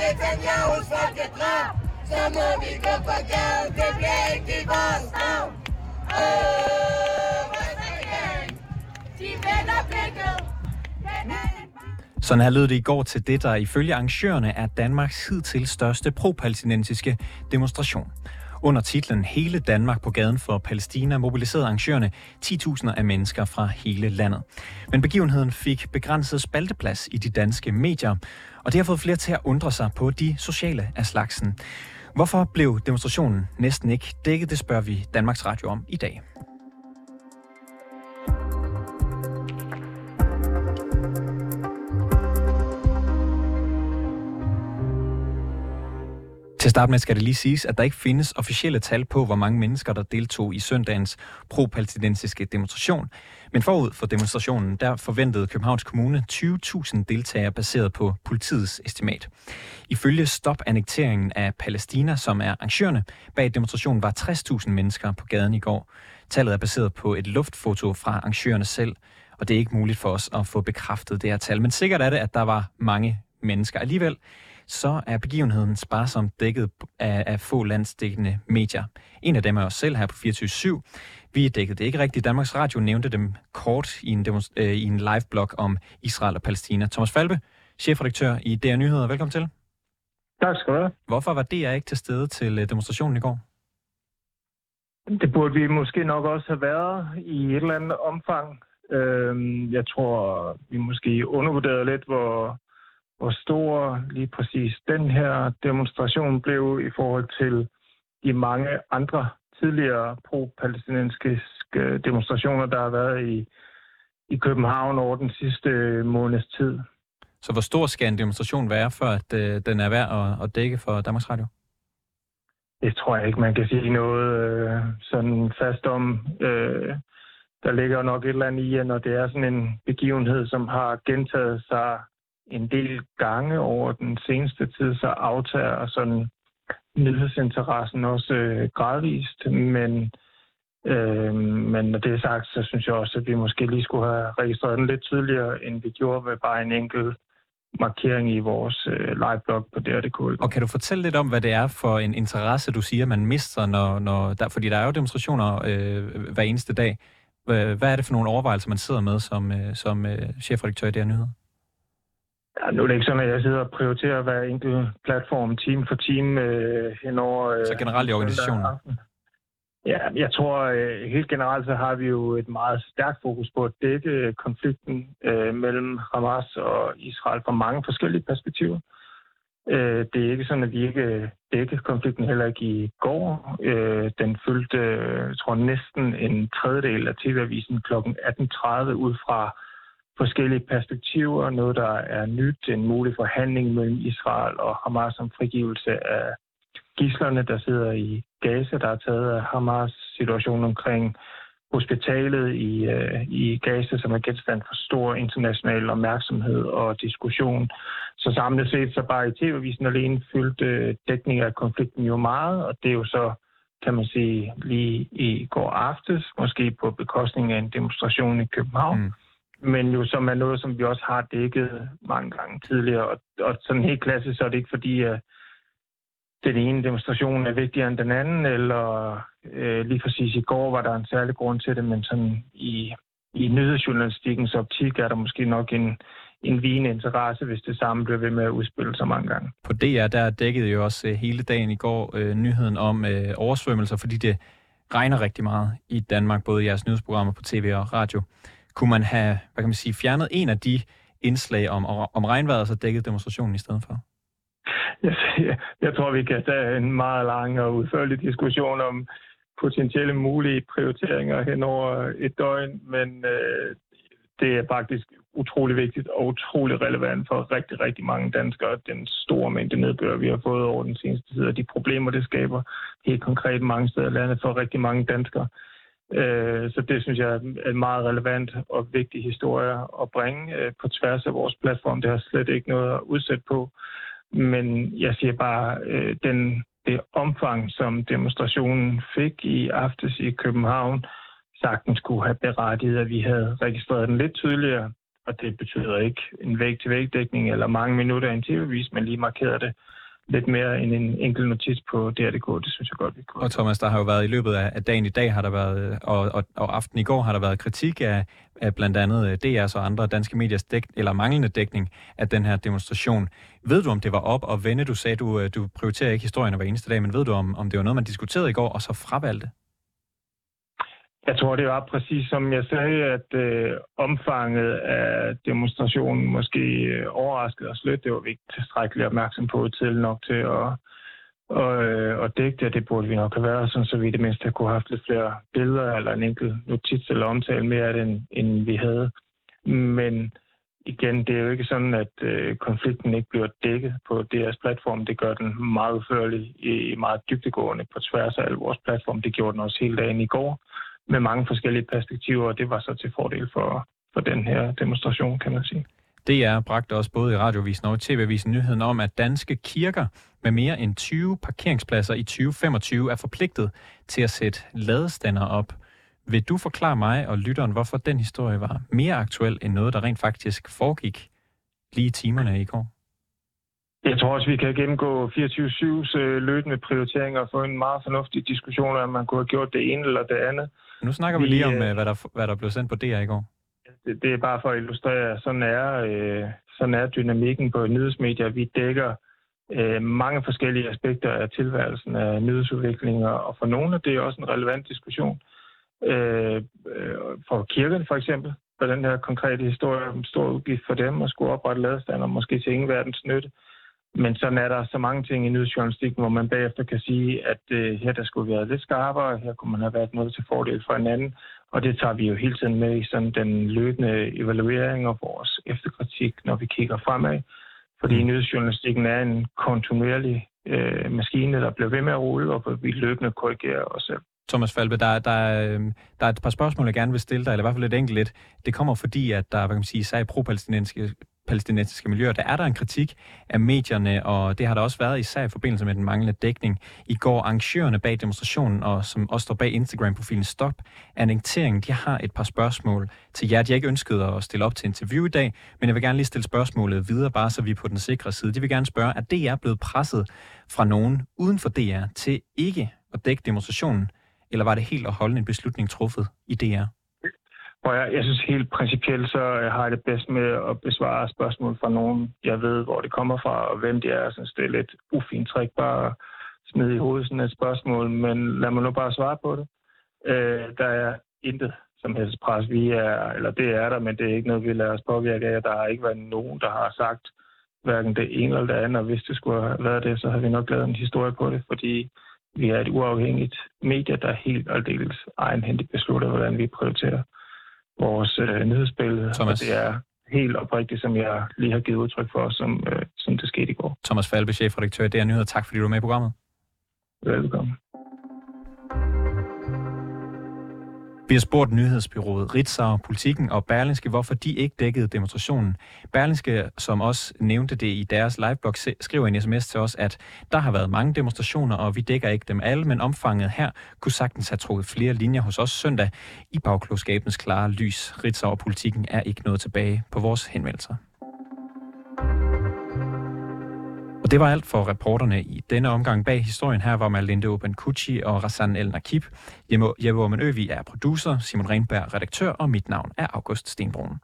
Netanyahus folkedrab, så må vi gå på gaden, det bliver ikke i vores navn. Åh, vores de vender Sådan her lød det i går til det, der ifølge arrangørerne er Danmarks hidtil største pro-palæstinensiske demonstration. Under titlen Hele Danmark på gaden for Palæstina mobiliserede arrangørerne 10.000 af mennesker fra hele landet. Men begivenheden fik begrænset spalteplads i de danske medier, og det har fået flere til at undre sig på de sociale af slagsen. Hvorfor blev demonstrationen næsten ikke dækket, det spørger vi Danmarks Radio om i dag. Starte med skal det lige siges, at der ikke findes officielle tal på, hvor mange mennesker, der deltog i søndagens pro-palæstinensiske demonstration. Men forud for demonstrationen, der forventede Københavns Kommune 20.000 deltagere baseret på politiets estimat. Ifølge Stop-annekteringen af Palæstina, som er arrangørerne bag demonstrationen, var 60.000 mennesker på gaden i går. Tallet er baseret på et luftfoto fra arrangørerne selv, og det er ikke muligt for os at få bekræftet det her tal. Men sikkert er det, at der var mange mennesker alligevel så er begivenheden sparsomt dækket af, af få landsdækkende medier. En af dem er os selv her på 24 Vi dækkede det ikke rigtigt. Danmarks Radio nævnte dem kort i en, demonst- øh, i en live-blog om Israel og Palæstina. Thomas Falbe, chefredaktør i DR Nyheder. Velkommen til. Tak skal du have. Hvorfor var DR ikke til stede til øh, demonstrationen i går? Det burde vi måske nok også have været i et eller andet omfang. Øhm, jeg tror, vi måske undervurderede lidt, hvor, hvor stor lige præcis den her demonstration blev i forhold til de mange andre tidligere pro-palæstinensiske demonstrationer, der har været i, i København over den sidste måneds tid. Så hvor stor skal en demonstration være, før at, øh, den er værd at, at dække for Danmarks Radio? Det tror jeg ikke, man kan sige noget øh, sådan fast om. Øh, der ligger nok et eller andet i, at når det er sådan en begivenhed, som har gentaget sig en del gange over den seneste tid, så aftager sådan nyhedsinteressen også øh, gradvist, men øh, men når det er sagt, så synes jeg også, at vi måske lige skulle have registreret den lidt tydeligere, end vi gjorde ved bare en enkelt markering i vores øh, liveblog på DR.dk. Og kan du fortælle lidt om, hvad det er for en interesse, du siger, man mister, når, når der, fordi der er jo demonstrationer øh, hver eneste dag. Hvad er det for nogle overvejelser, man sidder med som, øh, som øh, chefredaktør i DR Nyheder? Ja, nu er det ikke sådan, at jeg sidder og prioriterer hver enkelt platform team for team øh, henover... Øh, så generelt i organisationen? Ja, jeg tror øh, helt generelt så har vi jo et meget stærkt fokus på at dække konflikten øh, mellem Hamas og Israel fra mange forskellige perspektiver. Øh, det er ikke sådan, at vi ikke dækkede konflikten heller ikke i går. Øh, den fyldte, jeg tror, næsten en tredjedel af TV-avisen kl. 18.30 ud fra forskellige perspektiver. Noget, der er nyt, en mulig forhandling mellem Israel og Hamas om frigivelse af gislerne, der sidder i Gaza, der er taget af Hamas situation omkring hospitalet i, øh, i Gaza, som er genstand for stor international opmærksomhed og diskussion. Så samlet set, så bare i TV-avisen alene fyldte øh, dækning af konflikten jo meget, og det er jo så, kan man sige, lige i går aftes, måske på bekostning af en demonstration i København. Mm men jo som er noget, som vi også har dækket mange gange tidligere. Og, og sådan helt klassisk, så er det ikke fordi, at den ene demonstration er vigtigere end den anden, eller øh, lige præcis i går var der en særlig grund til det, men sådan i, i nyhedsjournalistikkens optik er der måske nok en, en vigende interesse, hvis det samme bliver ved med at udspille sig mange gange. På DR, der dækkede jo også øh, hele dagen i går øh, nyheden om øh, oversvømmelser, fordi det regner rigtig meget i Danmark, både i jeres nyhedsprogrammer på tv og radio. Kunne man have, hvad kan man sige, fjernet en af de indslag om, om regnvejret, så dækket demonstrationen i stedet for? Jeg, jeg, jeg tror, vi kan tage en meget lang og udførlig diskussion om potentielle mulige prioriteringer hen over et døgn, men øh, det er faktisk utrolig vigtigt og utrolig relevant for rigtig, rigtig mange danskere. Den store mængde nedbør, vi har fået over den seneste tid, og de problemer, det skaber helt konkret mange steder i landet for rigtig mange danskere. Øh, så det synes jeg er en meget relevant og vigtig historie at bringe øh, på tværs af vores platform. Det har slet ikke noget at udsætte på. Men jeg siger bare, øh, den, det omfang, som demonstrationen fik i aftes i København, sagtens kunne have berettiget, at vi havde registreret den lidt tydeligere. Og det betyder ikke en væg-til-væg-dækning eller mange minutter i en tv-vis, men lige markeret det lidt mere end en enkelt notis på DRDK. Det synes jeg godt, vi kunne. Og Thomas, der har jo været i løbet af dagen i dag, har der været, og, og, og aften i går har der været kritik af, af blandt andet øh, DR's og andre danske mediers dæk, eller manglende dækning af den her demonstration. Ved du, om det var op og vende? Du sagde, du, øh, du prioriterer ikke historien hver eneste dag, men ved du, om, om det var noget, man diskuterede i går, og så fravalgte? Jeg tror, det var præcis som jeg sagde, at øh, omfanget af demonstrationen måske øh, overraskede os lidt. Det var vi ikke tilstrækkeligt opmærksom på til nok til at, og, øh, og dække det. Det burde vi nok have været, sådan, så vi i det mindste kunne have haft lidt flere billeder eller en enkelt notits eller omtale mere af det, end, end vi havde. Men igen, det er jo ikke sådan, at øh, konflikten ikke bliver dækket på deres platform. Det gør den meget udførlig i meget dybtegående på tværs af alle vores platform. Det gjorde den også hele dagen i går med mange forskellige perspektiver, og det var så til fordel for, for den her demonstration, kan man sige. DR bragte også både i radiovisen og i tv-avisen nyheden om, at danske kirker med mere end 20 parkeringspladser i 2025 er forpligtet til at sætte ladestander op. Vil du forklare mig og lytteren, hvorfor den historie var mere aktuel end noget, der rent faktisk foregik lige i timerne i går? Jeg tror også, vi kan gennemgå 24-7's øh, løbende prioriteringer og få en meget fornuftig diskussion om, man kunne have gjort det ene eller det andet. Nu snakker vi, vi lige om, øh, øh, hvad der, hvad der blev sendt på DR i går. Det, det er bare for at illustrere, sådan er, øh, sådan er dynamikken på nyhedsmedier. Vi dækker øh, mange forskellige aspekter af tilværelsen af nyhedsudvikling, og for nogle af det er også en relevant diskussion. Øh, for kirken for eksempel, for den her konkrete historie, en stor udgift for dem at skulle oprette ladestander, måske til ingen verdens nytte. Men sådan er der så mange ting i nyhedsjournalistikken, hvor man bagefter kan sige, at øh, her der skulle være lidt skarpere, her kunne man have været noget til fordel for en anden. Og det tager vi jo hele tiden med i sådan den løbende evaluering og vores efterkritik, når vi kigger fremad. Fordi mm. nyhedsjournalistikken er en kontinuerlig øh, maskine, der bliver ved med at rulle, og vi løbende korrigerer os selv. Thomas Falbe, der, der, øhm, der er et par spørgsmål, jeg gerne vil stille dig, eller i hvert fald lidt enkelt lidt. Det kommer fordi, at der hvad kan man sige, især pro-palæstinensiske palæstinensiske miljøer, der er der en kritik af medierne, og det har der også været især i forbindelse med den manglende dækning. I går arrangørerne bag demonstrationen, og som også står bag Instagram-profilen Stop Annektering, de har et par spørgsmål til jer. De har ikke ønsket at stille op til interview i dag, men jeg vil gerne lige stille spørgsmålet videre, bare så vi er på den sikre side. De vil gerne spørge, er DR blevet presset fra nogen uden for DR til ikke at dække demonstrationen, eller var det helt at holde en beslutning truffet i DR? Og jeg, jeg synes helt principielt, så øh, har jeg det bedst med at besvare spørgsmål fra nogen, jeg ved, hvor det kommer fra, og hvem det er. Jeg synes, det er lidt ufint træk bare smide i hovedet sådan et spørgsmål, men lad mig nu bare svare på det. Øh, der er intet som helst pres. Vi er, eller det er der, men det er ikke noget, vi lader os påvirke af. Der har ikke været nogen, der har sagt hverken det ene eller det andet, og hvis det skulle have været det, så har vi nok lavet en historie på det, fordi vi er et uafhængigt medie, der helt aldeles egenhændigt beslutter, hvordan vi prioriterer vores øh, nyhedsbillede. Thomas. Og det er helt oprigtigt, som jeg lige har givet udtryk for, som, øh, som det skete i går. Thomas Falbe, chefredaktør i DR Nyheder. Tak fordi du var med i programmet. Velkommen. Vi har spurgt nyhedsbyrået Ritzau, Politikken og Berlingske, hvorfor de ikke dækkede demonstrationen. Berlingske, som også nævnte det i deres liveblog, skriver en sms til os, at der har været mange demonstrationer, og vi dækker ikke dem alle, men omfanget her kunne sagtens have trukket flere linjer hos os søndag. I bagklogskabens klare lys. Ritzau og Politikken er ikke noget tilbage på vores henvendelser. Det var alt for reporterne i denne omgang. Bag historien her var Malinde Open Kucci og Rassan El Nakib. Jeppe Ormen Øvi er producer, Simon Renberg redaktør, og mit navn er August Stenbrun.